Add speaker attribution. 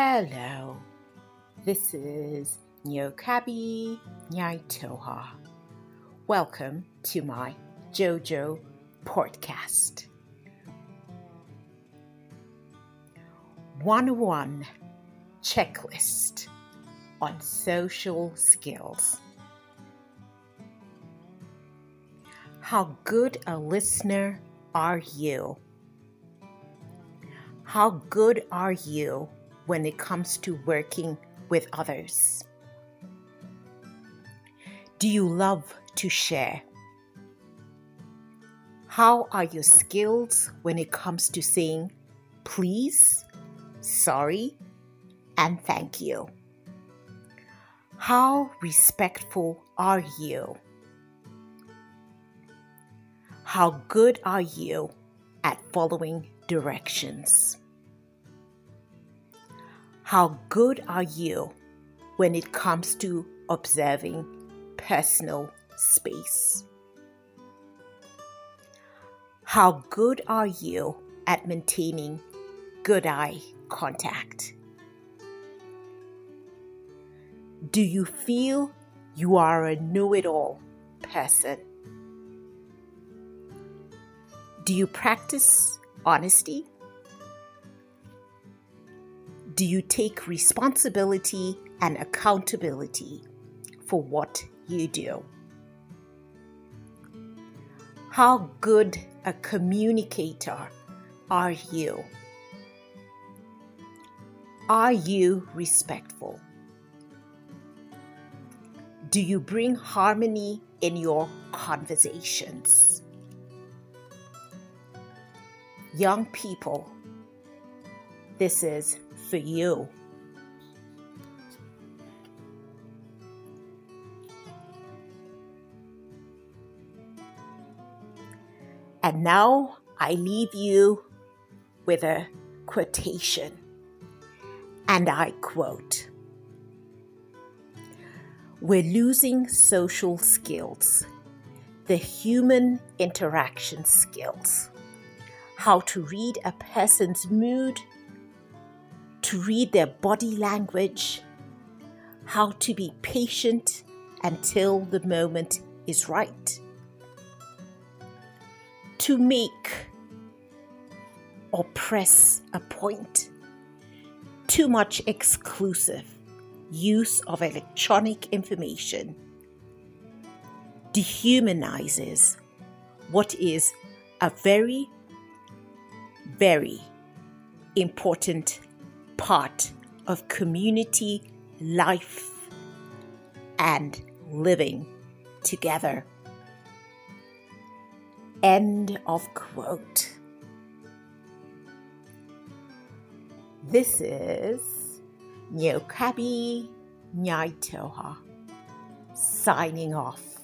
Speaker 1: Hello, this is Nyokabi Nyaitoha. Welcome to my JoJo podcast. 101 Checklist on Social Skills. How good a listener are you? How good are you when it comes to working with others? Do you love to share? How are your skills when it comes to saying please, sorry, and thank you? How respectful are you? How good are you at following directions? How good are you when it comes to observing personal space? How good are you at maintaining good eye contact? Do you feel you are a know it all person? Do you practice honesty? Do you take responsibility and accountability for what you do? How good a communicator are you? Are you respectful? Do you bring harmony in your conversations? Young people, this is for you. And now I leave you with a quotation. And I quote We're losing social skills, the human interaction skills, how to read a person's mood to read their body language, how to be patient until the moment is right, to make or press a point, too much exclusive use of electronic information dehumanizes what is a very, very important part of community life and living together. End of quote. This is Nyokabi Nyaitoha signing off.